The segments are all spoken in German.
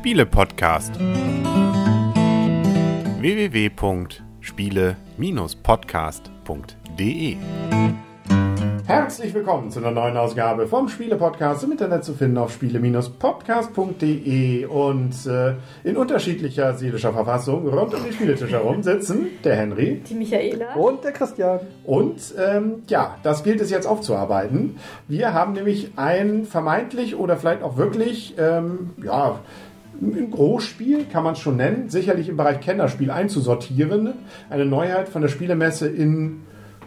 Spiele-Podcast. www.spiele-podcast.de Herzlich willkommen zu einer neuen Ausgabe vom Spiele-Podcast im Internet zu finden auf spiele-podcast.de und äh, in unterschiedlicher seelischer Verfassung rund um die Spieletisch herum sitzen der Henry Die Michaela. Und der Christian. und ähm, ja, das gilt es jetzt aufzuarbeiten. Wir haben nämlich ein vermeintlich oder vielleicht auch wirklich, ähm, ja, ein Großspiel kann man es schon nennen, sicherlich im Bereich Kennerspiel einzusortieren. Eine Neuheit von der Spielemesse in,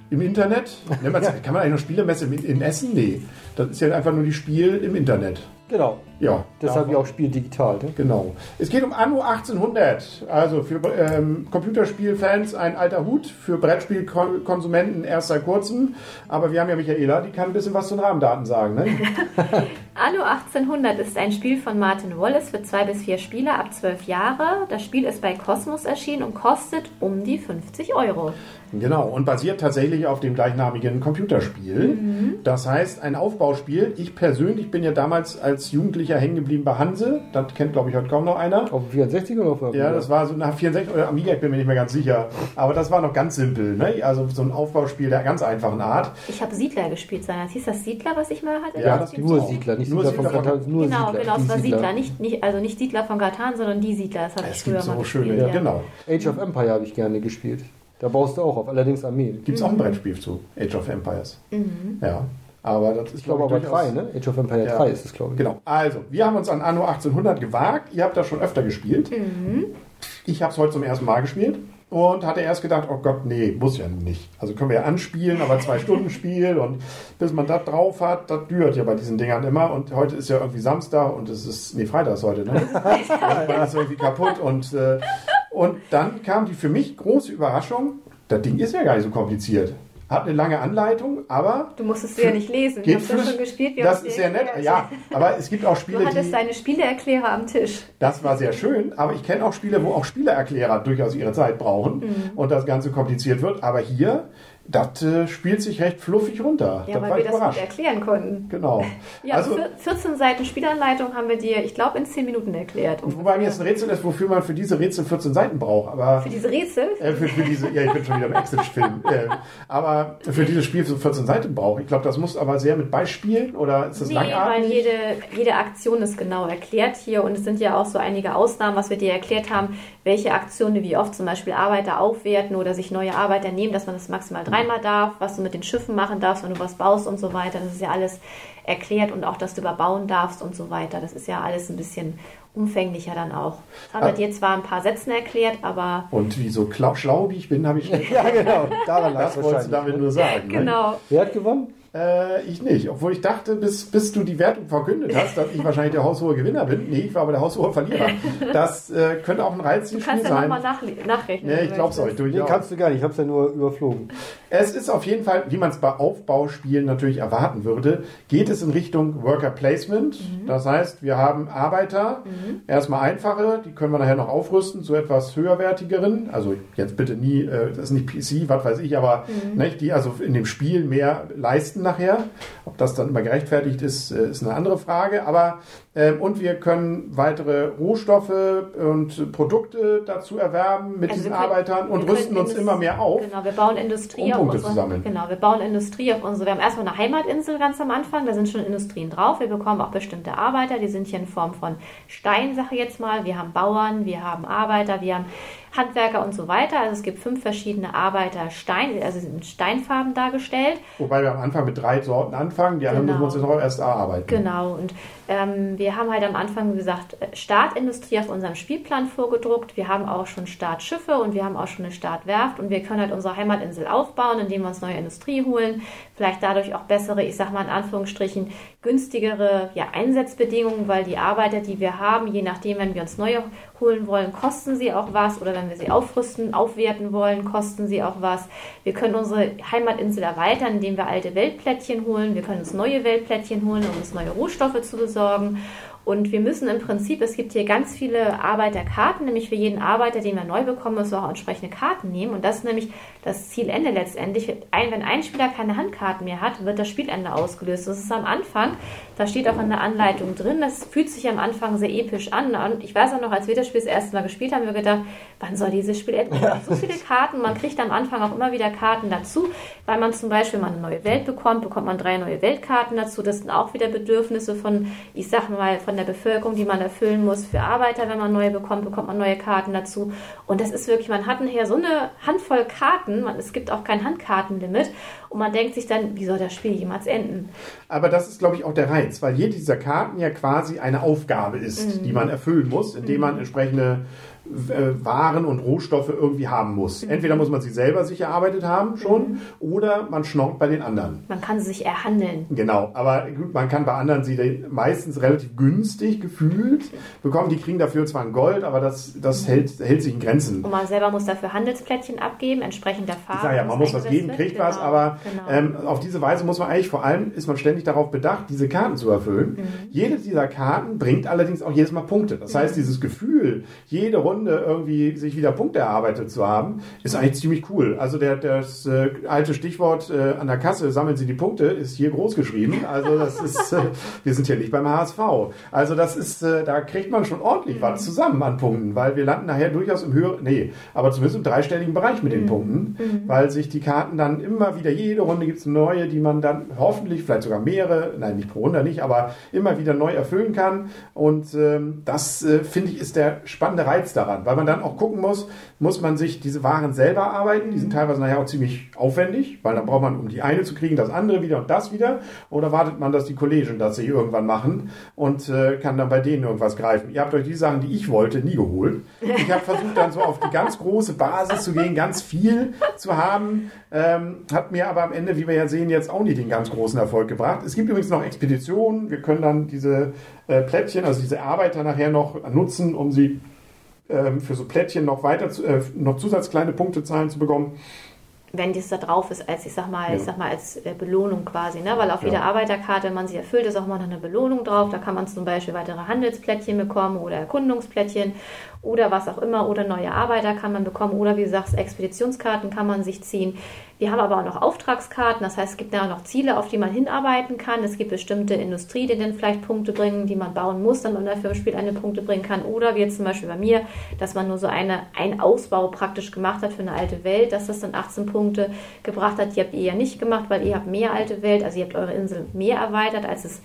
im Internet. Kann man eigentlich noch Spielemesse in, in Essen? Nee, das ist ja einfach nur die Spiel im Internet. Genau. Ja, Deshalb ja auch Spiel digital. Ne? Genau. Es geht um Anno 1800. Also für ähm, Computerspielfans ein alter Hut, für Brettspielkonsumenten erst seit kurzem. Aber wir haben ja Michaela, die kann ein bisschen was zu den Rahmendaten sagen. Ne? Anno 1800 ist ein Spiel von Martin Wallace für zwei bis vier Spieler ab zwölf Jahre. Das Spiel ist bei Cosmos erschienen und kostet um die 50 Euro. genau. Und basiert tatsächlich auf dem gleichnamigen Computerspiel. Mhm. Das heißt, ein Aufbauspiel. Ich persönlich bin ja damals als Jugendlicher hängen geblieben bei Hanse. Das kennt, glaube ich, heute kaum noch einer. Auf dem 64 oder auf dem Ja, das war so nach 64 oder Amiga, ich bin mir nicht mehr ganz sicher. Aber das war noch ganz simpel. Ne? Also so ein Aufbauspiel der ganz einfachen Art. Ich habe Siedler gespielt seinerzeit. Hieß das Siedler, was ich mal hatte? Ja, das nur auch. Siedler, nicht Nur Siedler von Siedler von- Katan, nur Genau, Siedler. genau, es war Siedler. Nicht, nicht, also nicht Siedler von Katan, sondern die Siedler. Das habe ich Es früher gibt mal so gespielt. schöne, ja, genau. Age of Empire habe ich gerne gespielt. Da baust du auch auf, allerdings Armeen. Gibt es auch ein Brettspiel zu Age of Empires. Ja, aber das ist, Ich glaube aber drei, ne? Age of Empire Ja. 3 ist es, glaube ich. Genau. Also, wir haben uns an Anno 1800 gewagt. Ihr habt das schon öfter gespielt. Ich habe es heute zum ersten Mal gespielt und hatte erst gedacht, oh Gott, nee, muss ja nicht. Also können wir ja anspielen, aber zwei Stunden Spiel und bis man das drauf hat, das dürt ja bei diesen Dingern immer. Und heute ist ja irgendwie Samstag und es ist, nee, Freitag ist heute, ne? Man ist irgendwie kaputt und, äh, und dann kam die für mich große Überraschung, das Ding ist ja gar nicht so kompliziert. Hat eine lange Anleitung, aber Du musstest es ja nicht lesen. Geht das flüssig. schon gespielt. Wir Das ist sehr nett. Ja, aber es gibt auch Du Spiele, hattest die. deine Spieleerklärer am Tisch. Das war sehr schön, aber ich kenne auch Spiele, wo auch Spieleerklärer durchaus ihre Zeit brauchen Mhm. und das Ganze kompliziert wird. Aber hier, das äh, spielt sich recht fluffig runter. Ja, das weil wir das gut erklären konnten. Genau. Ja, also, vier- 14 Seiten Spielanleitung haben wir dir, ich glaube, in 10 Minuten erklärt. wobei mir jetzt ein Rätsel ist, wofür man für diese Rätsel 14 Seiten braucht. Aber Für diese Rätsel? äh, für, für diese, ja, ich bin schon wieder im Exit-Film. äh, aber für dieses Spiel so 14 Seiten braucht. Ich glaube, das muss aber sehr mit Beispielen oder ist das Nee, weil langatmig? jede, jede Aktion ist genau erklärt hier und es sind ja auch so einige Ausnahmen, was wir dir erklärt haben, welche Aktionen wie oft zum Beispiel Arbeiter aufwerten oder sich neue Arbeiter nehmen, dass man das maximal dreimal darf, was du mit den Schiffen machen darfst, wenn du was baust und so weiter. Das ist ja alles erklärt und auch, dass du überbauen darfst und so weiter. Das ist ja alles ein bisschen umfänglicher dann auch. Das haben wir Ah. dir zwar ein paar Sätzen erklärt, aber Und wie so klau, schlau wie ich bin, habe ich nicht. Ja, genau. Daran Das wolltest du damit nur sagen. Ne? genau. Wer hat gewonnen? Äh, ich nicht. Obwohl ich dachte, bis, bis du die Wertung verkündet hast, dass ich wahrscheinlich der haushohe Gewinner bin. Nee, ich war aber der haushohe Verlierer. Das äh, könnte auch ein Du Reizspiel kannst ja sein. nochmal nach, nachrechnen. Nee, ich du glaub's euch. Den durchaus. kannst du gar nicht, ich habe es ja nur überflogen. Es ist auf jeden Fall, wie man es bei Aufbauspielen natürlich erwarten würde, geht es in Richtung Worker Placement. Mhm. Das heißt, wir haben Arbeiter, erstmal einfache, die können wir nachher noch aufrüsten zu etwas höherwertigeren. Also jetzt bitte nie, äh, das ist nicht PC, was weiß ich, aber Mhm. nicht, die also in dem Spiel mehr leisten nachher. Ob das dann immer gerechtfertigt ist, äh, ist eine andere Frage. Aber ähm, und wir können weitere Rohstoffe und Produkte dazu erwerben mit Also diesen können- Arbeitern und rüsten uns immer mehr auf. Genau, wir bauen Industrie Um auf Punkte unsere, zu sammeln. Genau, wir bauen Industrie auf unsere. Wir haben erstmal eine Heimatinsel ganz am Anfang, da sind schon Industrien drauf. Wir bekommen auch bestimmte Arbeiter, die sind hier in Form von Stein, sage ich jetzt mal. Wir haben Bauern, wir haben Arbeiter, wir haben Handwerker und so weiter. Also es gibt fünf verschiedene Arbeiter Stein, also sind in Steinfarben dargestellt. Wobei wir am Anfang mit drei Sorten anfangen, die anderen Genau. müssen wir uns jetzt noch erst erarbeiten. Genau, und ähm, wir haben halt am Anfang, wie gesagt, Startindustrie auf unserem Spielplan vorgedruckt. Wir haben auch schon Startschiffe und wir haben auch schon eine Startwerft und wir können halt unsere Heimatinsel aufbauen, indem wir uns neue Industrie holen. Vielleicht dadurch auch bessere, ich sag mal in Anführungsstrichen, günstigere ja, Einsatzbedingungen, weil die Arbeiter, die wir haben, je nachdem, wenn wir uns neue holen wollen, kosten sie auch was oder wenn wir sie aufrüsten, aufwerten wollen, kosten sie auch was. Wir können unsere Heimatinsel erweitern, indem wir alte Weltplättchen holen. Wir können uns neue Weltplättchen holen, um uns neue Rohstoffe zu besorgen sorgen und wir müssen im Prinzip, es gibt hier ganz viele Arbeiterkarten, nämlich für jeden Arbeiter, den wir neu bekommen, müssen wir auch entsprechende Karten nehmen. Und das ist nämlich das Zielende letztendlich. Wenn ein Spieler keine Handkarten mehr hat, wird das Spielende ausgelöst. Das ist am Anfang, da steht auch in der Anleitung drin, das fühlt sich am Anfang sehr episch an. Und ich weiß auch noch, als wir das Spiel das erste Mal gespielt haben, haben wir gedacht, wann soll dieses Spiel enden? Ja. So viele Karten, man kriegt am Anfang auch immer wieder Karten dazu, weil man zum Beispiel mal eine neue Welt bekommt, bekommt man drei neue Weltkarten dazu. Das sind auch wieder Bedürfnisse von, ich sag mal, von der Bevölkerung, die man erfüllen muss. Für Arbeiter, wenn man neue bekommt, bekommt man neue Karten dazu. Und das ist wirklich, man hat nachher so eine Handvoll Karten, man, es gibt auch kein Handkartenlimit. Und man denkt sich dann, wie soll das Spiel jemals enden? Aber das ist, glaube ich, auch der Reiz, weil jede dieser Karten ja quasi eine Aufgabe ist, mhm. die man erfüllen muss, indem man mhm. entsprechende äh, Waren und Rohstoffe irgendwie haben muss. Mhm. Entweder muss man sie selber sich erarbeitet haben schon mhm. oder man schnorrt bei den anderen. Man kann sie sich erhandeln. Genau, aber gut, man kann bei anderen sie meistens relativ günstig gefühlt bekommen. Die kriegen dafür zwar ein Gold, aber das, das mhm. hält, hält sich in Grenzen. Und man selber muss dafür Handelsplättchen abgeben, entsprechend der Farbe. Ich sage ja, man muss was geben, kriegt genau. was, aber genau. ähm, auf diese Weise muss man eigentlich vor allem, ist man ständig darauf bedacht, diese Karten zu erfüllen. Mhm. Jede dieser Karten bringt allerdings auch jedes Mal Punkte. Das heißt, dieses Gefühl, jede Runde Runde irgendwie sich wieder Punkte erarbeitet zu haben, ist eigentlich ziemlich cool. Also der, das äh, alte Stichwort äh, an der Kasse, sammeln Sie die Punkte, ist hier groß geschrieben. Also das ist, äh, wir sind hier nicht beim HSV. Also das ist, äh, da kriegt man schon ordentlich was mhm. zusammen an Punkten, weil wir landen nachher durchaus im höheren, nee, aber zumindest im dreistelligen Bereich mit den mhm. Punkten, mhm. weil sich die Karten dann immer wieder, jede Runde gibt es neue, die man dann hoffentlich, vielleicht sogar mehrere, nein, nicht pro Runde nicht, aber immer wieder neu erfüllen kann. Und ähm, das, äh, finde ich, ist der spannende Reiz daran daran, weil man dann auch gucken muss, muss man sich diese Waren selber arbeiten. Die sind mhm. teilweise nachher auch ziemlich aufwendig, weil dann braucht man, um die eine zu kriegen, das andere wieder und das wieder. Oder wartet man, dass die Kollegen das sich irgendwann machen und äh, kann dann bei denen irgendwas greifen. Ihr habt euch die Sachen, die ich wollte, nie geholt. Ich habe versucht, dann so auf die ganz große Basis zu gehen, ganz viel zu haben. Ähm, hat mir aber am Ende, wie wir ja sehen, jetzt auch nicht den ganz großen Erfolg gebracht. Es gibt übrigens noch Expeditionen. Wir können dann diese äh, Plättchen, also diese Arbeiter nachher noch nutzen, um sie ähm, für so Plättchen noch weiter, äh, noch zusatzkleine Punktezahlen zu bekommen wenn das da drauf ist, als ich sag mal, ja. ich sag mal, als äh, Belohnung quasi, ne? Weil auf ja. jeder Arbeiterkarte, wenn man sie erfüllt, ist auch mal noch eine Belohnung drauf. Da kann man zum Beispiel weitere Handelsplättchen bekommen oder Erkundungsplättchen oder was auch immer oder neue Arbeiter kann man bekommen oder wie du sagst, Expeditionskarten kann man sich ziehen. Wir haben aber auch noch Auftragskarten, das heißt, es gibt ja auch noch Ziele, auf die man hinarbeiten kann. Es gibt bestimmte Industrie, die dann vielleicht Punkte bringen, die man bauen muss, damit man dafür im Spiel eine Punkte bringen kann. Oder wie jetzt zum Beispiel bei mir, dass man nur so eine, einen Ausbau praktisch gemacht hat für eine alte Welt, dass das dann 18 Punkte gebracht hat. Die habt ihr ja nicht gemacht, weil ihr habt mehr alte Welt, also ihr habt eure Insel mehr erweitert, als es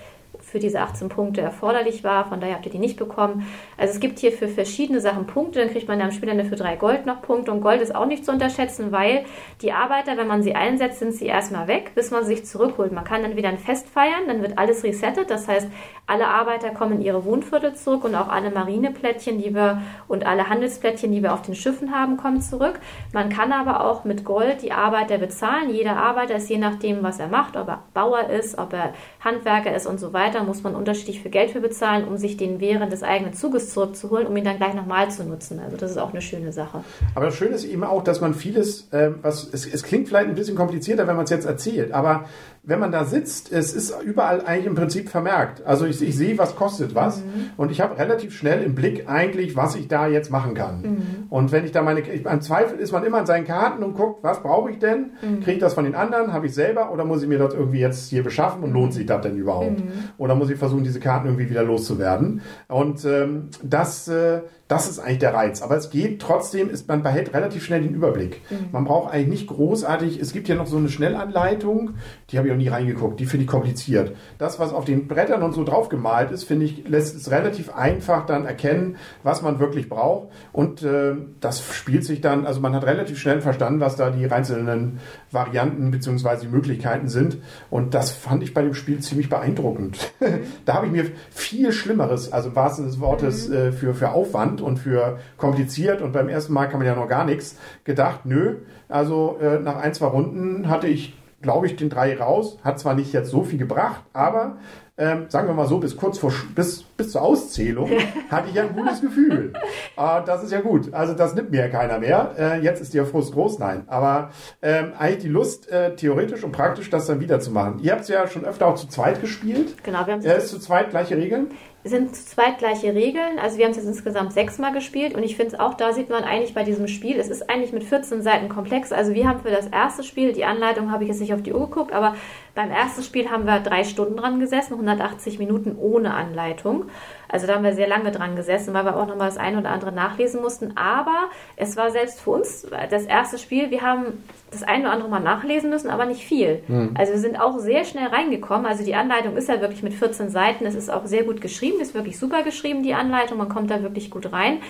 für diese 18 Punkte erforderlich war. Von daher habt ihr die nicht bekommen. Also es gibt hier für verschiedene Sachen Punkte. Dann kriegt man am Spielende für drei Gold noch Punkte. Und Gold ist auch nicht zu unterschätzen, weil die Arbeiter, wenn man sie einsetzt, sind sie erstmal weg, bis man sich zurückholt. Man kann dann wieder ein Fest feiern, dann wird alles resettet. Das heißt, alle Arbeiter kommen in ihre Wohnviertel zurück und auch alle Marineplättchen, die wir und alle Handelsplättchen, die wir auf den Schiffen haben, kommen zurück. Man kann aber auch mit Gold die Arbeiter bezahlen. Jeder Arbeiter ist je nachdem, was er macht, ob er Bauer ist, ob er Handwerker ist und so weiter, muss man unterschiedlich viel Geld für bezahlen, um sich den während des eigenen Zuges zurückzuholen, um ihn dann gleich nochmal zu nutzen. Also das ist auch eine schöne Sache. Aber das Schöne ist eben auch, dass man vieles, äh, was es, es klingt vielleicht ein bisschen komplizierter, wenn man es jetzt erzählt, aber wenn man da sitzt, es ist überall eigentlich im Prinzip vermerkt. Also ich, ich sehe, was kostet was mhm. und ich habe relativ schnell im Blick eigentlich, was ich da jetzt machen kann. Mhm. Und wenn ich da meine, ich, im Zweifel ist man immer an seinen Karten und guckt, was brauche ich denn? Mhm. Kriege ich das von den anderen? Habe ich selber oder muss ich mir das irgendwie jetzt hier beschaffen und lohnt sich das denn überhaupt? Mhm. Oder muss ich versuchen, diese Karten irgendwie wieder loszuwerden? Und ähm, das äh, das ist eigentlich der Reiz. Aber es geht trotzdem, ist, man behält relativ schnell den Überblick. Mhm. Man braucht eigentlich nicht großartig, es gibt ja noch so eine Schnellanleitung, die habe ich noch nie reingeguckt, die finde ich kompliziert. Das, was auf den Brettern und so drauf gemalt ist, finde ich, lässt es relativ einfach dann erkennen, was man wirklich braucht. Und äh, das spielt sich dann, also man hat relativ schnell verstanden, was da die einzelnen Varianten bzw. Möglichkeiten sind. Und das fand ich bei dem Spiel ziemlich beeindruckend. Mhm. da habe ich mir viel Schlimmeres, also im wahrsten des Wortes, mhm. äh, für, für Aufwand und für kompliziert und beim ersten Mal kann man ja noch gar nichts gedacht. Nö, also äh, nach ein, zwei Runden hatte ich, glaube ich, den drei raus. Hat zwar nicht jetzt so viel gebracht, aber ähm, sagen wir mal so, bis kurz vor, bis, bis zur Auszählung hatte ich ja ein gutes Gefühl. Äh, das ist ja gut. Also das nimmt mir ja keiner mehr. Äh, jetzt ist der Frust groß, nein. Aber ähm, eigentlich die Lust, äh, theoretisch und praktisch das dann wieder zu machen. Ihr habt es ja schon öfter auch zu zweit gespielt. Genau, wir haben es. Äh, ist zu zweit gleiche Regeln? Sind zu zweit gleiche Regeln. Also wir haben es jetzt insgesamt sechsmal gespielt und ich finde es auch, da sieht man eigentlich bei diesem Spiel, es ist eigentlich mit 14 Seiten komplex. Also wir haben für das erste Spiel, die Anleitung habe ich jetzt nicht auf die Uhr geguckt, aber beim ersten Spiel haben wir drei Stunden dran gesessen, 180 Minuten ohne Anleitung. Also da haben wir sehr lange dran gesessen, weil wir auch nochmal das eine oder andere nachlesen mussten. Aber es war selbst für uns das erste Spiel, wir haben das eine oder andere mal nachlesen müssen, aber nicht viel. Mhm. Also wir sind auch sehr schnell reingekommen. Also die Anleitung ist ja wirklich mit 14 Seiten. Es ist auch sehr gut geschrieben, ist wirklich super geschrieben, die Anleitung. Man kommt da wirklich gut rein.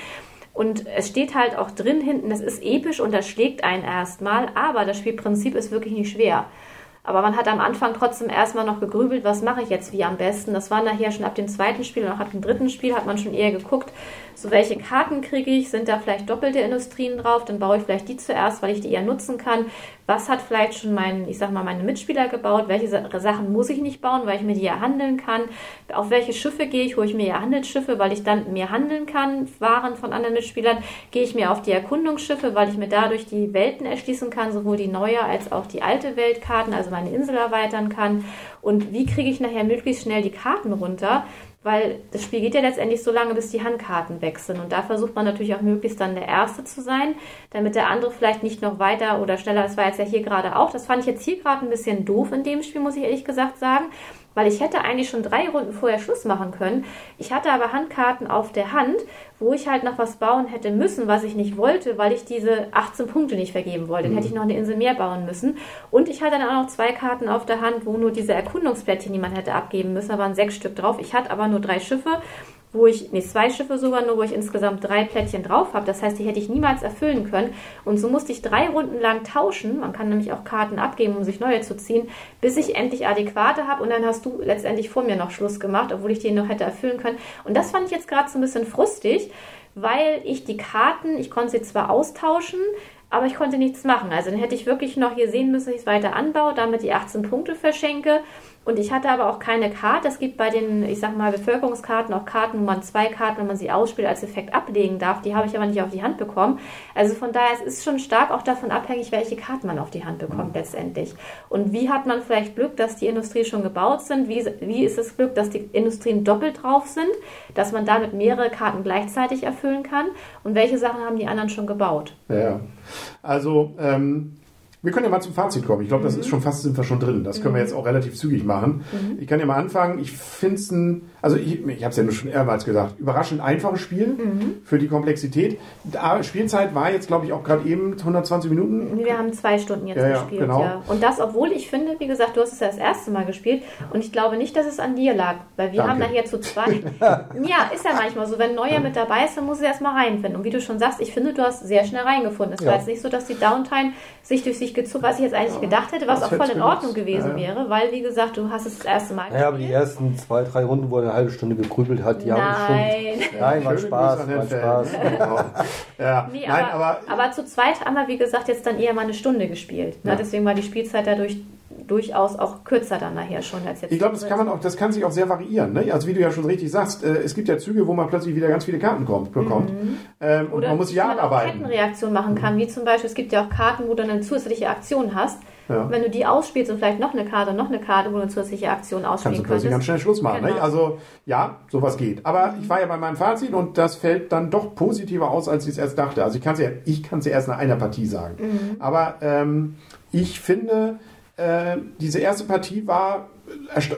Und es steht halt auch drin hinten, das ist episch und das schlägt einen erstmal, aber das Spielprinzip ist wirklich nicht schwer. Aber man hat am Anfang trotzdem erstmal noch gegrübelt, was mache ich jetzt wie am besten. Das war nachher schon ab dem zweiten Spiel und auch ab dem dritten Spiel hat man schon eher geguckt, so welche Karten kriege ich, sind da vielleicht doppelte Industrien drauf, dann baue ich vielleicht die zuerst, weil ich die eher nutzen kann. Was hat vielleicht schon mein, ich sag mal, meine Mitspieler gebaut? Welche Sachen muss ich nicht bauen, weil ich mir die ja handeln kann? Auf welche Schiffe gehe ich? Hole ich mir ja Handelsschiffe, weil ich dann mehr handeln kann, Waren von anderen Mitspielern? Gehe ich mir auf die Erkundungsschiffe, weil ich mir dadurch die Welten erschließen kann, sowohl die neue als auch die alte Weltkarten, also meine Insel erweitern kann? Und wie kriege ich nachher möglichst schnell die Karten runter? Weil das Spiel geht ja letztendlich so lange, bis die Handkarten wechseln. Und da versucht man natürlich auch möglichst dann der Erste zu sein, damit der andere vielleicht nicht noch weiter oder schneller, das war jetzt ja hier gerade auch. Das fand ich jetzt hier gerade ein bisschen doof in dem Spiel, muss ich ehrlich gesagt sagen, weil ich hätte eigentlich schon drei Runden vorher Schluss machen können. Ich hatte aber Handkarten auf der Hand, wo ich halt noch was bauen hätte müssen, was ich nicht wollte, weil ich diese 18 Punkte nicht vergeben wollte. Dann hätte ich noch eine Insel mehr bauen müssen. Und ich hatte dann auch noch zwei Karten auf der Hand, wo nur diese Erkundungsplättchen, die man hätte abgeben müssen, da waren sechs Stück drauf. Ich hatte aber nur drei Schiffe wo ich, nee, zwei Schiffe sogar nur, wo ich insgesamt drei Plättchen drauf habe. Das heißt, die hätte ich niemals erfüllen können. Und so musste ich drei Runden lang tauschen. Man kann nämlich auch Karten abgeben, um sich neue zu ziehen, bis ich endlich adäquate habe. Und dann hast du letztendlich vor mir noch Schluss gemacht, obwohl ich die noch hätte erfüllen können. Und das fand ich jetzt gerade so ein bisschen frustig, weil ich die Karten, ich konnte sie zwar austauschen, aber ich konnte nichts machen. Also dann hätte ich wirklich noch hier sehen müssen, dass ich es weiter anbaue, damit die 18 Punkte verschenke. Und ich hatte aber auch keine Karte. Es gibt bei den, ich sag mal, Bevölkerungskarten auch Karten, wo man zwei Karten, wenn man sie ausspielt, als Effekt ablegen darf. Die habe ich aber nicht auf die Hand bekommen. Also von daher, es ist schon stark auch davon abhängig, welche Karten man auf die Hand bekommt letztendlich. Und wie hat man vielleicht Glück, dass die Industrie schon gebaut sind? Wie, wie ist es Glück, dass die Industrien doppelt drauf sind? Dass man damit mehrere Karten gleichzeitig erfüllen kann? Und welche Sachen haben die anderen schon gebaut? Ja, also ähm, wir können ja mal zum Fazit kommen. Ich glaube, das mhm. ist schon fast, sind wir schon drin. Das können wir mhm. jetzt auch relativ zügig machen. Mhm. Ich kann ja mal anfangen. Ich finde es ein, also ich, ich habe es ja schon mehrmals gesagt, überraschend einfaches Spiel mhm. für die Komplexität. Da, Spielzeit war jetzt, glaube ich, auch gerade eben 120 Minuten. Wir haben zwei Stunden jetzt ja, gespielt, genau. ja. Und das, obwohl ich finde, wie gesagt, du hast es ja das erste Mal gespielt und ich glaube nicht, dass es an dir lag, weil wir Danke. haben nachher zu zweit. ja, ist ja manchmal so. Wenn ein Neuer mit dabei ist, dann muss er erstmal reinfinden. Und wie du schon sagst, ich finde, du hast sehr schnell reingefunden. Es ja. war jetzt nicht so, dass die Downtime sich durch sich gezogen, was ich jetzt eigentlich gedacht hätte, was das auch voll in Ordnung gewesen ja. wäre, weil, wie gesagt, du hast es das erste Mal gespielt. Ja, aber die ersten zwei, drei Runden, eine halbe Stunde gegrübelt hat, die Nein. haben schon... Nein, war Spaß, war Spaß. ja. nee, Nein, aber, aber, aber, zu zweit haben wir, wie gesagt, jetzt dann eher mal eine Stunde gespielt. Ne? Ja. Deswegen war die Spielzeit dadurch durchaus auch kürzer dann nachher schon als jetzt. Ich glaube, das kann man auch, das kann sich auch sehr variieren. Ne? Also wie du ja schon richtig sagst, äh, es gibt ja Züge, wo man plötzlich wieder ganz viele Karten kommt, bekommt. Mhm. Ähm, und man muss ja abarbeiten. Kettenreaktion machen kann, mhm. wie zum Beispiel, es gibt ja auch Karten, wo du eine zusätzliche Aktion hast. Ja. Wenn du die ausspielst und vielleicht noch eine Karte, noch eine Karte, wo du zusätzliche Aktion ausspielen kannst. Kannst du ganz schnell Schluss machen. Ne? Genau. Ne? Also ja, sowas geht. Aber ich war ja bei meinem Fazit und das fällt dann doch positiver aus, als ich es erst dachte. Also ich kann es ja, ich kann es ja erst nach einer Partie sagen. Mhm. Aber ähm, ich finde, äh, diese erste Partie war,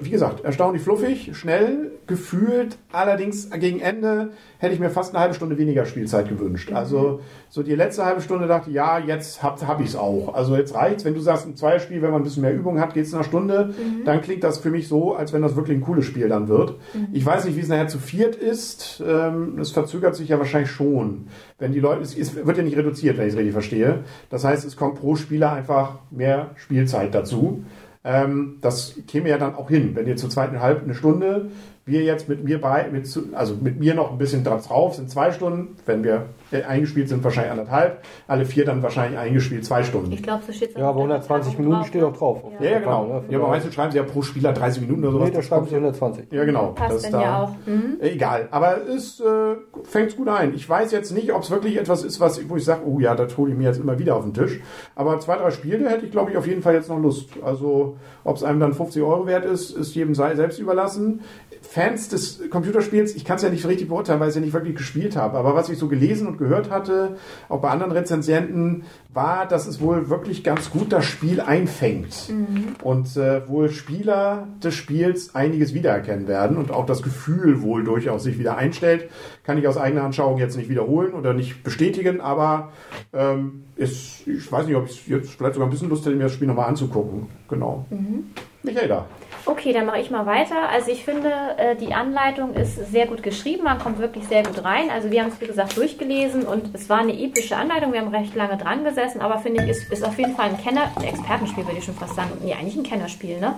wie gesagt, erstaunlich fluffig, schnell, gefühlt. Allerdings gegen Ende hätte ich mir fast eine halbe Stunde weniger Spielzeit gewünscht. Mhm. Also so die letzte halbe Stunde dachte ich, ja, jetzt habe hab ich es auch. Also jetzt reicht's. Wenn du sagst, ein Zweierspiel, wenn man ein bisschen mehr Übung hat, geht es eine Stunde, mhm. dann klingt das für mich so, als wenn das wirklich ein cooles Spiel dann wird. Mhm. Ich weiß nicht, wie es nachher zu viert ist. Ähm, es verzögert sich ja wahrscheinlich schon. Wenn die Leute, es, es wird ja nicht reduziert, wenn ich es richtig verstehe. Das heißt, es kommt pro Spieler einfach mehr Spielzeit dazu. Ähm, das käme ja dann auch hin, wenn ihr zu halbe eine Stunde wir jetzt mit mir bei, mit, also mit mir noch ein bisschen drauf, sind zwei Stunden. Wenn wir eingespielt sind, wahrscheinlich anderthalb. Alle vier dann wahrscheinlich eingespielt zwei Stunden. Ich glaube, so steht Ja, aber 120 Minuten drauf, steht auch drauf. Ja, ja, genau. Ne? Ja, aber meistens schreiben sie ja pro Spieler 30 Minuten oder sowas. Nee, da schreiben sie 120. Ja, genau. Passt das dann da, ja auch. Mhm. Egal. Aber es äh, fängt gut ein. Ich weiß jetzt nicht, ob es wirklich etwas ist, was, wo ich sage, oh ja, das hole ich mir jetzt immer wieder auf den Tisch. Aber zwei, drei Spiele hätte ich, glaube ich, auf jeden Fall jetzt noch Lust. Also, ob es einem dann 50 Euro wert ist, ist jedem selbst überlassen Fans des Computerspiels, ich kann es ja nicht richtig beurteilen, weil ich es ja nicht wirklich gespielt habe, aber was ich so gelesen und gehört hatte, auch bei anderen Rezensenten, war, dass es wohl wirklich ganz gut das Spiel einfängt mhm. und äh, wohl Spieler des Spiels einiges wiedererkennen werden und auch das Gefühl wohl durchaus sich wieder einstellt. Kann ich aus eigener Anschauung jetzt nicht wiederholen oder nicht bestätigen, aber ähm, ist, ich weiß nicht, ob ich jetzt vielleicht sogar ein bisschen Lust hätte, mir das Spiel nochmal anzugucken. Genau. Mhm. Michaela. Okay, dann mache ich mal weiter. Also ich finde, äh, die Anleitung ist sehr gut geschrieben, man kommt wirklich sehr gut rein. Also wir haben es, wie gesagt, durchgelesen und es war eine epische Anleitung, wir haben recht lange dran gesessen, aber finde ich, ist, ist auf jeden Fall ein Kenner, ein Expertenspiel, würde ich schon fast sagen. Nee, eigentlich ein Kennerspiel, ne?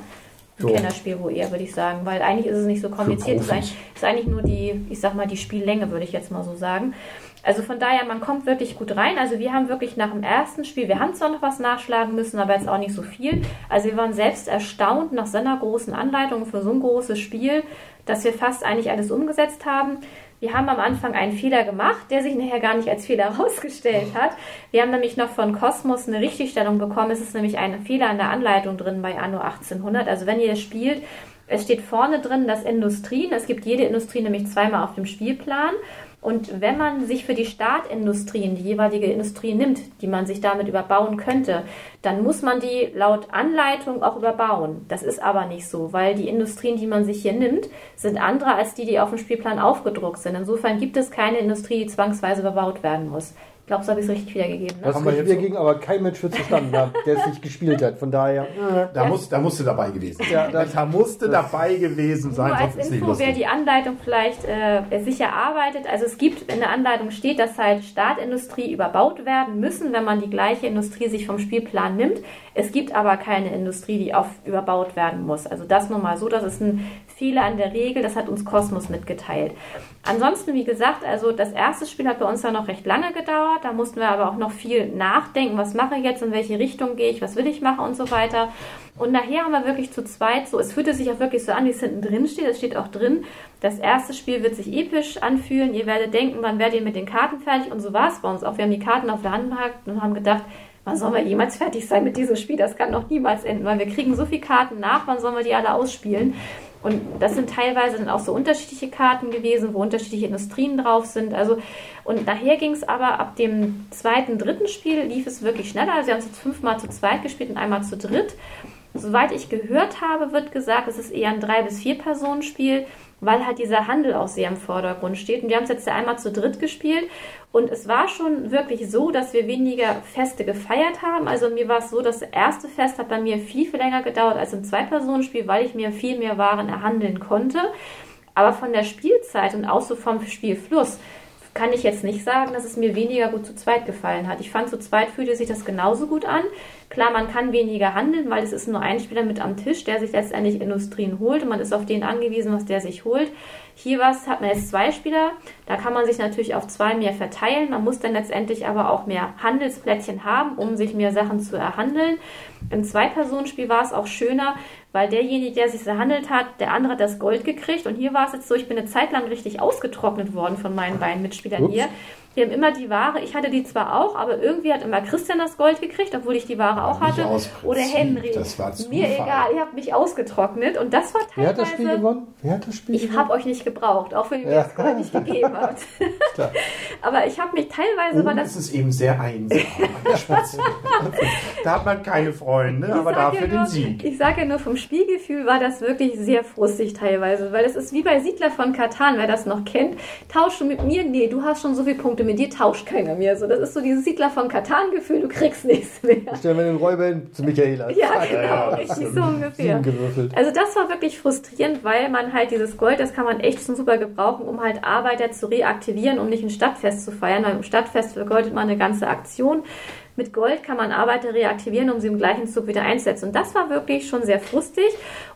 Ein so. Kennerspiel wo eher, würde ich sagen, weil eigentlich ist es nicht so kompliziert. Es ist ist eigentlich nur die, ich sag mal, die Spiellänge, würde ich jetzt mal so sagen. Also von daher, man kommt wirklich gut rein. Also wir haben wirklich nach dem ersten Spiel, wir haben zwar noch was nachschlagen müssen, aber jetzt auch nicht so viel. Also wir waren selbst erstaunt nach so einer großen Anleitung für so ein großes Spiel, dass wir fast eigentlich alles umgesetzt haben. Wir haben am Anfang einen Fehler gemacht, der sich nachher gar nicht als Fehler herausgestellt hat. Wir haben nämlich noch von Cosmos eine Richtigstellung bekommen. Es ist nämlich ein Fehler in der Anleitung drin bei Anno 1800. Also wenn ihr spielt, es steht vorne drin, dass Industrien, es gibt jede Industrie nämlich zweimal auf dem Spielplan. Und wenn man sich für die Startindustrien, die jeweilige Industrie nimmt, die man sich damit überbauen könnte, dann muss man die laut Anleitung auch überbauen. Das ist aber nicht so, weil die Industrien, die man sich hier nimmt, sind andere als die, die auf dem Spielplan aufgedruckt sind. Insofern gibt es keine Industrie, die zwangsweise überbaut werden muss. Ich glaube, so habe ich es richtig wiedergegeben. Ne? Das haben wir jetzt wiedergegeben, aber kein Mensch wird verstanden haben, der es nicht gespielt hat. Von daher. Da, muss, da musste dabei gewesen sein. Ja, da, da musste dabei gewesen sein. Nur als Info, wer die Anleitung vielleicht äh, sicher arbeitet. Also es gibt in der Anleitung steht, dass halt Startindustrie überbaut werden müssen, wenn man die gleiche Industrie sich vom Spielplan nimmt. Es gibt aber keine Industrie, die auf überbaut werden muss. Also das nur mal so, das ist ein Fehler an der Regel, das hat uns Kosmos mitgeteilt. Ansonsten, wie gesagt, also das erste Spiel hat bei uns ja noch recht lange gedauert. Da mussten wir aber auch noch viel nachdenken, was mache ich jetzt, in welche Richtung gehe ich, was will ich machen und so weiter. Und nachher haben wir wirklich zu zweit so, es fühlte sich auch wirklich so an, wie es hinten drin steht. Es steht auch drin, das erste Spiel wird sich episch anfühlen. Ihr werdet denken, wann werdet ihr mit den Karten fertig? Und so war es bei uns auch. Wir haben die Karten auf der Hand gehabt und haben gedacht, wann sollen wir jemals fertig sein mit diesem Spiel? Das kann noch niemals enden, weil wir kriegen so viele Karten nach, wann sollen wir die alle ausspielen? Und das sind teilweise dann auch so unterschiedliche Karten gewesen, wo unterschiedliche Industrien drauf sind. Also, und nachher ging es aber ab dem zweiten, dritten Spiel lief es wirklich schneller. Also wir haben es jetzt fünfmal zu zweit gespielt und einmal zu dritt. Soweit ich gehört habe, wird gesagt, es ist eher ein drei bis vier Personen Spiel weil halt dieser Handel auch sehr im Vordergrund steht. Und wir haben es jetzt ja einmal zu dritt gespielt und es war schon wirklich so, dass wir weniger Feste gefeiert haben. Also mir war es so, das erste Fest hat bei mir viel, viel länger gedauert als im Zwei-Personen-Spiel, weil ich mir viel mehr Waren erhandeln konnte. Aber von der Spielzeit und auch so vom Spielfluss kann ich jetzt nicht sagen, dass es mir weniger gut zu zweit gefallen hat. Ich fand, zu zweit fühlte sich das genauso gut an. Klar, man kann weniger handeln, weil es ist nur ein Spieler mit am Tisch, der sich letztendlich Industrien holt und man ist auf den angewiesen, was der sich holt. Hier was hat man jetzt zwei Spieler, da kann man sich natürlich auf zwei mehr verteilen. Man muss dann letztendlich aber auch mehr Handelsplättchen haben, um sich mehr Sachen zu erhandeln. Im Zwei-Personen-Spiel war es auch schöner, weil derjenige, der sich verhandelt hat, der andere hat das Gold gekriegt. Und hier war es jetzt so, ich bin eine Zeit lang richtig ausgetrocknet worden von meinen beiden Mitspielern Ups. hier. Wir haben immer die Ware, ich hatte die zwar auch, aber irgendwie hat immer Christian das Gold gekriegt, obwohl ich die Ware auch hatte. Oder Henry. Das war Mir egal, ihr habt mich ausgetrocknet und das war teilweise... Wer hat das Spiel gewonnen? Wer hat das Spiel ich habe euch nicht gebraucht, auch wenn ihr mir ja. das Gold nicht gegeben habt. aber ich habe mich teilweise... Oh, war das ist eben sehr einsam Da hat man keine Freunde, ich aber dafür ja nur, den Sieg. Ich sage ja nur, vom Spielgefühl war das wirklich sehr frustig teilweise, weil es ist wie bei Siedler von Katan, wer das noch kennt. Tauschst du mit mir? Nee, du hast schon so viele Punkte Punkte, mit dir tauscht keiner mehr. So, das ist so dieses Siedler von Katan-Gefühl, du kriegst nichts mehr. Stellen wir den Räuber zu Michaela. Ja, genau, ja, richtig so ungefähr. Also das war wirklich frustrierend, weil man halt dieses Gold, das kann man echt schon super gebrauchen, um halt Arbeiter zu reaktivieren, um nicht ein Stadtfest zu feiern. Weil im Stadtfest vergoldet man eine ganze Aktion. Mit Gold kann man Arbeiter reaktivieren, um sie im gleichen Zug wieder einzusetzen. Und das war wirklich schon sehr frustig.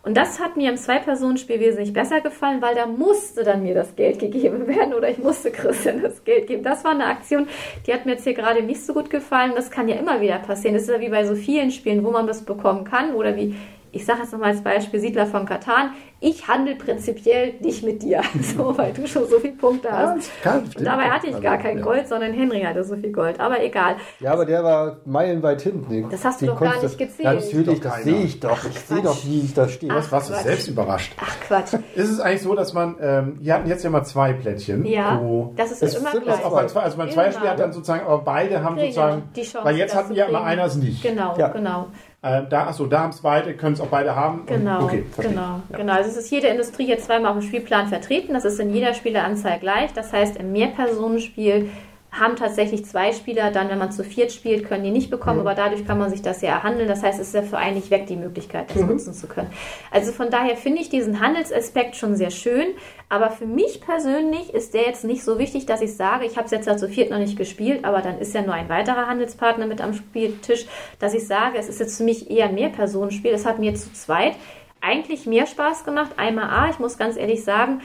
Und das hat mir im Zwei-Personen-Spiel wesentlich besser gefallen, weil da musste dann mir das Geld gegeben werden oder ich musste Christian das Geld geben. Das war eine Aktion, die hat mir jetzt hier gerade nicht so gut gefallen. Das kann ja immer wieder passieren. Das ist ja wie bei so vielen Spielen, wo man das bekommen kann oder wie ich sage jetzt nochmal als Beispiel Siedler von Katan. ich handle prinzipiell nicht mit dir, so, weil du schon so viele Punkte hast. Ja, Und dabei hatte ich gar kein Gold, sondern Henry hatte so viel Gold. Aber egal. Ja, aber der war meilenweit hinten. Das hast du doch gar nicht gezählt. Natürlich, das sehe ich doch. Ich sehe doch, wie ich da stehe. Ach, Was, warst du selbst überrascht? Ach Quatsch. Ist es eigentlich so, dass man, ähm, wir hatten jetzt ja mal zwei Plättchen. Ja, wo das ist es immer sind gleich. also Immer. Zweierspiel hat dann sozusagen, aber beide haben Kriegen sozusagen, die Chance, weil jetzt hatten ja immer einer es nicht. Genau, Ja. genau. Ähm, da, achso, da haben es beide, können es auch beide haben. Und- Genau, okay, verstehe. genau, genau. Also es ist jede Industrie jetzt zweimal auf dem Spielplan vertreten. Das ist in jeder Spieleranzahl gleich. Das heißt, im Mehrpersonenspiel haben tatsächlich zwei Spieler dann, wenn man zu viert spielt, können die nicht bekommen, aber dadurch kann man sich das ja erhandeln. Das heißt, es ist ja für einen nicht weg, die Möglichkeit, das nutzen zu können. Also von daher finde ich diesen Handelsaspekt schon sehr schön, aber für mich persönlich ist der jetzt nicht so wichtig, dass ich sage, ich habe es jetzt ja zu viert noch nicht gespielt, aber dann ist ja nur ein weiterer Handelspartner mit am Spieltisch, dass ich sage, es ist jetzt für mich eher ein Mehrpersonenspiel. Es hat mir zu zweit eigentlich mehr Spaß gemacht. Einmal A, ich muss ganz ehrlich sagen,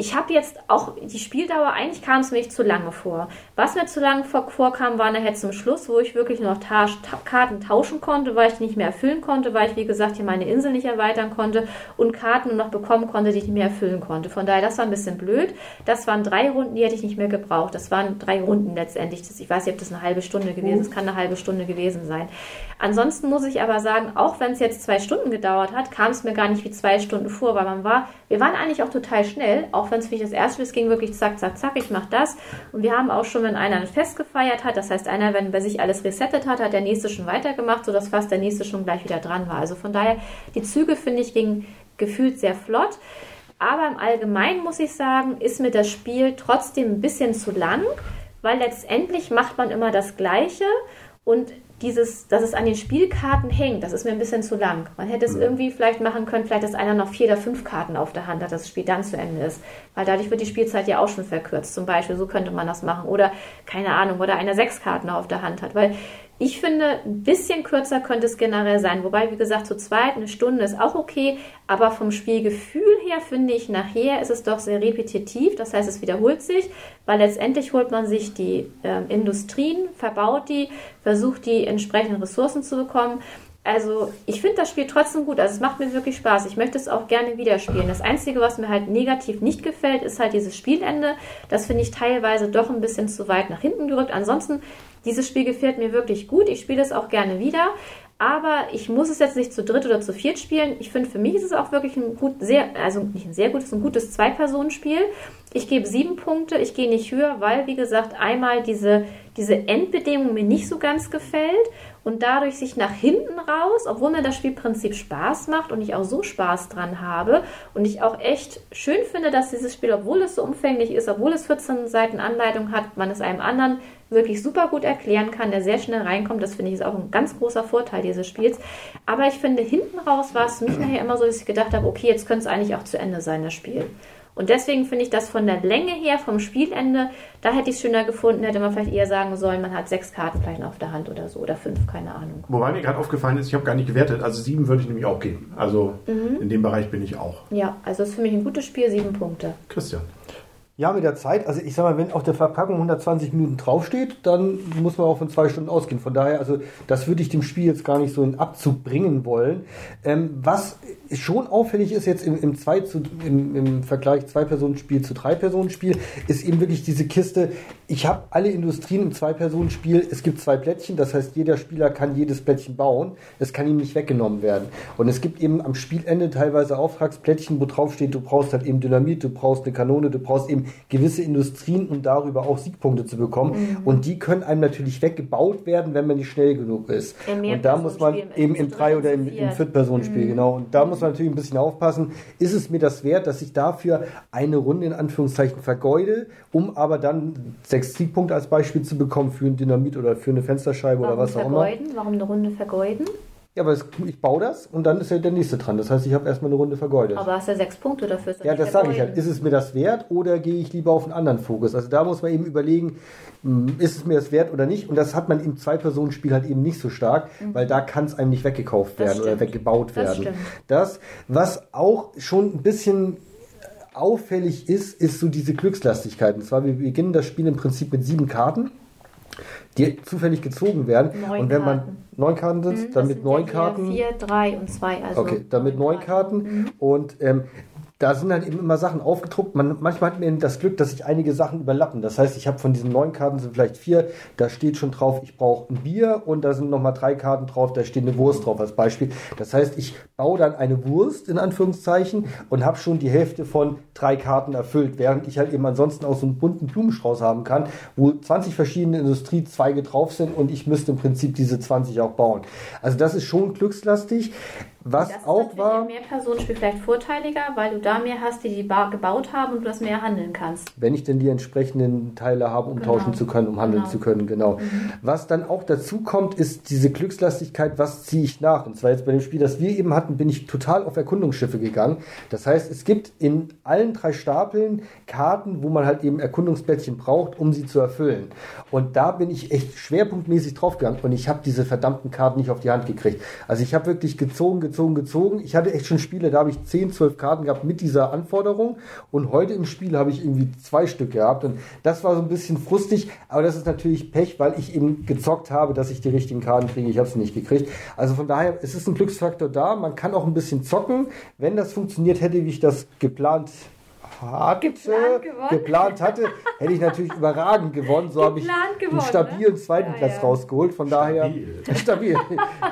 ich habe jetzt auch die Spieldauer, eigentlich kam es mir nicht zu lange vor. Was mir zu lange vor, vorkam, war nachher zum Schluss, wo ich wirklich nur noch ta ta Karten tauschen konnte, weil ich die nicht mehr erfüllen konnte, weil ich, wie gesagt, hier meine Insel nicht erweitern konnte und Karten noch bekommen konnte, die ich nicht mehr erfüllen konnte. Von daher, das war ein bisschen blöd. Das waren drei Runden, die hätte ich nicht mehr gebraucht. Das waren drei Runden letztendlich. Das, ich weiß nicht, ob das eine halbe Stunde gewesen ist. Es kann eine halbe Stunde gewesen sein. Ansonsten muss ich aber sagen, auch wenn es jetzt zwei Stunden gedauert hat, kam es mir gar nicht wie zwei Stunden vor, weil man war, wir waren eigentlich auch total schnell, auch wenn es mich das erste es ging wirklich zack, zack, zack, ich mach das. Und wir haben auch schon, wenn einer ein Fest gefeiert hat, das heißt, einer, wenn bei sich alles resettet hat, hat der nächste schon weitergemacht, sodass fast der nächste schon gleich wieder dran war. Also von daher, die Züge, finde ich, gingen gefühlt sehr flott. Aber im Allgemeinen muss ich sagen, ist mir das Spiel trotzdem ein bisschen zu lang, weil letztendlich macht man immer das Gleiche und dieses, dass es an den Spielkarten hängt, das ist mir ein bisschen zu lang. Man hätte es irgendwie vielleicht machen können, vielleicht, dass einer noch vier oder fünf Karten auf der Hand hat, dass das Spiel dann zu Ende ist. Weil dadurch wird die Spielzeit ja auch schon verkürzt. Zum Beispiel, so könnte man das machen. Oder, keine Ahnung, oder einer sechs Karten auf der Hand hat. Weil ich finde, ein bisschen kürzer könnte es generell sein. Wobei, wie gesagt, zu zweit eine Stunde ist auch okay. Aber vom Spielgefühl her finde ich, nachher ist es doch sehr repetitiv. Das heißt, es wiederholt sich, weil letztendlich holt man sich die ähm, Industrien, verbaut die, versucht die entsprechenden Ressourcen zu bekommen. Also ich finde das Spiel trotzdem gut. Also es macht mir wirklich Spaß. Ich möchte es auch gerne wieder spielen. Das Einzige, was mir halt negativ nicht gefällt, ist halt dieses Spielende. Das finde ich teilweise doch ein bisschen zu weit nach hinten gerückt. Ansonsten, dieses Spiel gefällt mir wirklich gut. Ich spiele es auch gerne wieder. Aber ich muss es jetzt nicht zu dritt oder zu viert spielen. Ich finde, für mich ist es auch wirklich ein gut, sehr, also nicht ein sehr gutes, ein gutes Zwei-Personen-Spiel. Ich gebe sieben Punkte, ich gehe nicht höher, weil, wie gesagt, einmal diese, diese Endbedingung mir nicht so ganz gefällt und dadurch sich nach hinten raus, obwohl mir das Spielprinzip Spaß macht und ich auch so Spaß dran habe und ich auch echt schön finde, dass dieses Spiel, obwohl es so umfänglich ist, obwohl es 14 Seiten Anleitung hat, man es einem anderen wirklich super gut erklären kann, der sehr schnell reinkommt. Das finde ich ist auch ein ganz großer Vorteil dieses Spiels. Aber ich finde, hinten raus war es für mich nachher immer so, dass ich gedacht habe, okay, jetzt könnte es eigentlich auch zu Ende sein, das Spiel. Und deswegen finde ich das von der Länge her, vom Spielende, da hätte ich es schöner gefunden, hätte man vielleicht eher sagen sollen, man hat sechs Karten vielleicht auf der Hand oder so oder fünf, keine Ahnung. Wobei mir gerade aufgefallen ist, ich habe gar nicht gewertet. Also sieben würde ich nämlich auch geben. Also Mhm. in dem Bereich bin ich auch. Ja, also ist für mich ein gutes Spiel, sieben Punkte. Christian. Ja, mit der Zeit, also ich sag mal, wenn auf der Verpackung 120 Minuten draufsteht, dann muss man auch von zwei Stunden ausgehen. Von daher, also das würde ich dem Spiel jetzt gar nicht so in Abzug bringen wollen. Ähm, was schon auffällig ist jetzt im, im, zwei zu, im, im Vergleich Zwei-Personen-Spiel zu Drei-Personen-Spiel, ist eben wirklich diese Kiste, ich habe alle Industrien im Zwei-Personen-Spiel, es gibt zwei Plättchen, das heißt, jeder Spieler kann jedes Plättchen bauen, es kann ihm nicht weggenommen werden. Und es gibt eben am Spielende teilweise Auftragsplättchen, wo drauf steht, du brauchst halt eben Dynamit, du brauchst eine Kanone, du brauchst eben gewisse Industrien, um darüber auch Siegpunkte zu bekommen. Und die können einem natürlich weggebaut werden, wenn man nicht schnell genug ist. Und da muss man eben zu im Drei- und oder im, im viert. Viertpersonenspiel, genau. Und da muss man natürlich ein bisschen aufpassen. Ist es mir das wert, dass ich dafür eine Runde in Anführungszeichen vergeude, um aber dann sechs Siegpunkte als Beispiel zu bekommen für ein Dynamit oder für eine Fensterscheibe oder Warum was auch immer? vergeuden? Warum eine Runde vergeuden? Ja, aber ich baue das und dann ist ja der nächste dran. Das heißt, ich habe erstmal eine Runde vergeudet. Aber hast ja sechs Punkte dafür. Ja, das sage ich halt. Ist es mir das wert oder gehe ich lieber auf einen anderen Fokus? Also da muss man eben überlegen, mh, ist es mir das wert oder nicht? Und das hat man im Zwei-Personen-Spiel halt eben nicht so stark, weil da kann es einem nicht weggekauft Das werden oder weggebaut Das werden. stimmt. Das, was auch schon ein bisschen auffällig ist, ist so diese Glückslastigkeit. Und zwar, wir beginnen das Spiel im Prinzip mit sieben Karten, die zufällig gezogen werden. Neun und wenn man Karten. neun Karten sind, Mhm, dann mit neun Karten. Vier, drei und zwei. Also Okay, dann mit neun Karten. Mhm. Und ähm, da sind halt eben immer Sachen aufgedruckt. Man, manchmal hat man das Glück, dass sich einige Sachen überlappen. Das heißt, ich habe von diesen neun Karten sind vielleicht vier, da steht schon drauf, ich brauche ein Bier und da sind nochmal drei Karten drauf, da steht eine Wurst drauf als Beispiel. Das heißt, ich baue dann eine Wurst in Anführungszeichen und habe schon die Hälfte von drei Karten erfüllt, während ich halt eben ansonsten auch so einen bunten Blumenstrauß haben kann, wo 20 verschiedene Industriezweige drauf sind und ich müsste im Prinzip diese 20 auch bauen. Also das ist schon glückslastig. Was das auch war, im Mehrpersonenspiel vielleicht vorteiliger, weil du da mehr hast, die die ba gebaut haben und du das mehr handeln kannst. wenn ich denn die entsprechenden Teile habe, um Genau. tauschen zu können, um handeln Genau. zu können, genau. Was dann auch dazu kommt, ist diese Glückslastigkeit, was ziehe ich nach? Und zwar jetzt bei dem Spiel, das wir eben hatten, bin ich total auf Erkundungsschiffe gegangen. Das heißt, es gibt in allen drei Stapeln Karten, wo man halt eben Erkundungsplättchen braucht, um sie zu erfüllen. Und da bin ich echt schwerpunktmäßig draufgegangen und ich habe diese verdammten Karten nicht auf die Hand gekriegt. Also ich habe wirklich gezogen, gezogen, gezogen. Ich hatte echt schon Spiele, da habe ich 10, 12 Karten gehabt mit dieser Anforderung und heute im Spiel habe ich irgendwie zwei Stück gehabt und das war so ein bisschen frustig, aber das ist natürlich Pech, weil ich eben gezockt habe, dass ich die richtigen Karten kriege. Ich habe sie nicht gekriegt. Also von daher, es ist ein Glücksfaktor da. Man kann auch ein bisschen zocken. Wenn das funktioniert hätte, wie ich das geplant hatte, Geplant hatte, hätte ich natürlich überragend gewonnen. So habe ich einen gewonnen, stabilen ne? zweiten Ja, Platz ja. rausgeholt. Von daher stabil.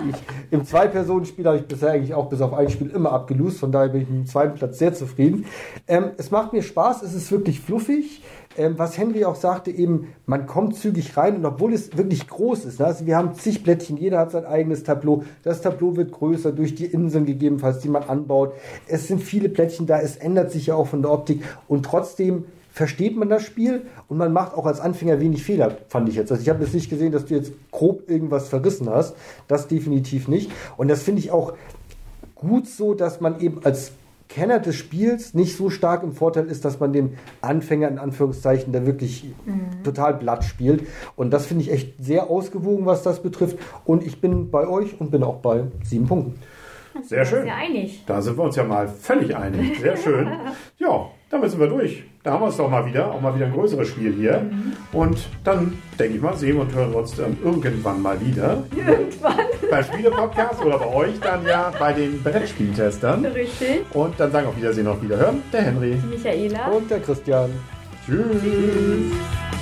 Ich, Im Zwei-Personen-Spiel habe ich bisher eigentlich auch bis auf ein Spiel immer abgelost. Von daher bin ich mit dem zweiten Platz sehr zufrieden. Ähm, es macht mir Spaß, es ist wirklich fluffig. Ähm, was Henry auch sagte, eben, man kommt zügig rein und obwohl es wirklich groß ist, ne, also wir haben zig Plättchen, jeder hat sein eigenes Tableau. Das Tableau wird größer durch die Inseln gegebenenfalls, die man anbaut. Es sind viele Plättchen da, es ändert sich ja auch von der Optik und trotzdem versteht man das Spiel und man macht auch als Anfänger wenig Fehler, fand ich jetzt. Also ich habe jetzt nicht gesehen, dass du jetzt grob irgendwas verrissen hast. Das definitiv nicht. Und das finde ich auch gut so, dass man eben als Kenner des Spiels nicht so stark im Vorteil ist, dass man den Anfänger in Anführungszeichen da wirklich total blatt spielt. Und das finde ich echt sehr ausgewogen, was das betrifft. Und ich bin bei euch und bin auch bei sieben Punkten. Sehr schön. Sehr einig. Da sind wir uns ja mal völlig einig. Sehr schön. Ja, damit sind wir durch. Da haben wir es doch mal wieder. Auch mal wieder ein größeres Spiel hier. Und dann, denke ich mal, sehen wir und hören wir uns dann irgendwann mal wieder. Irgendwann. Beim Spiele-Podcast oder bei euch dann ja bei den Brettspieltestern. Richtig. Und dann sagen auf Wiedersehen und Wiederhören der Henry. Michaela. Und der Christian. Tschüss.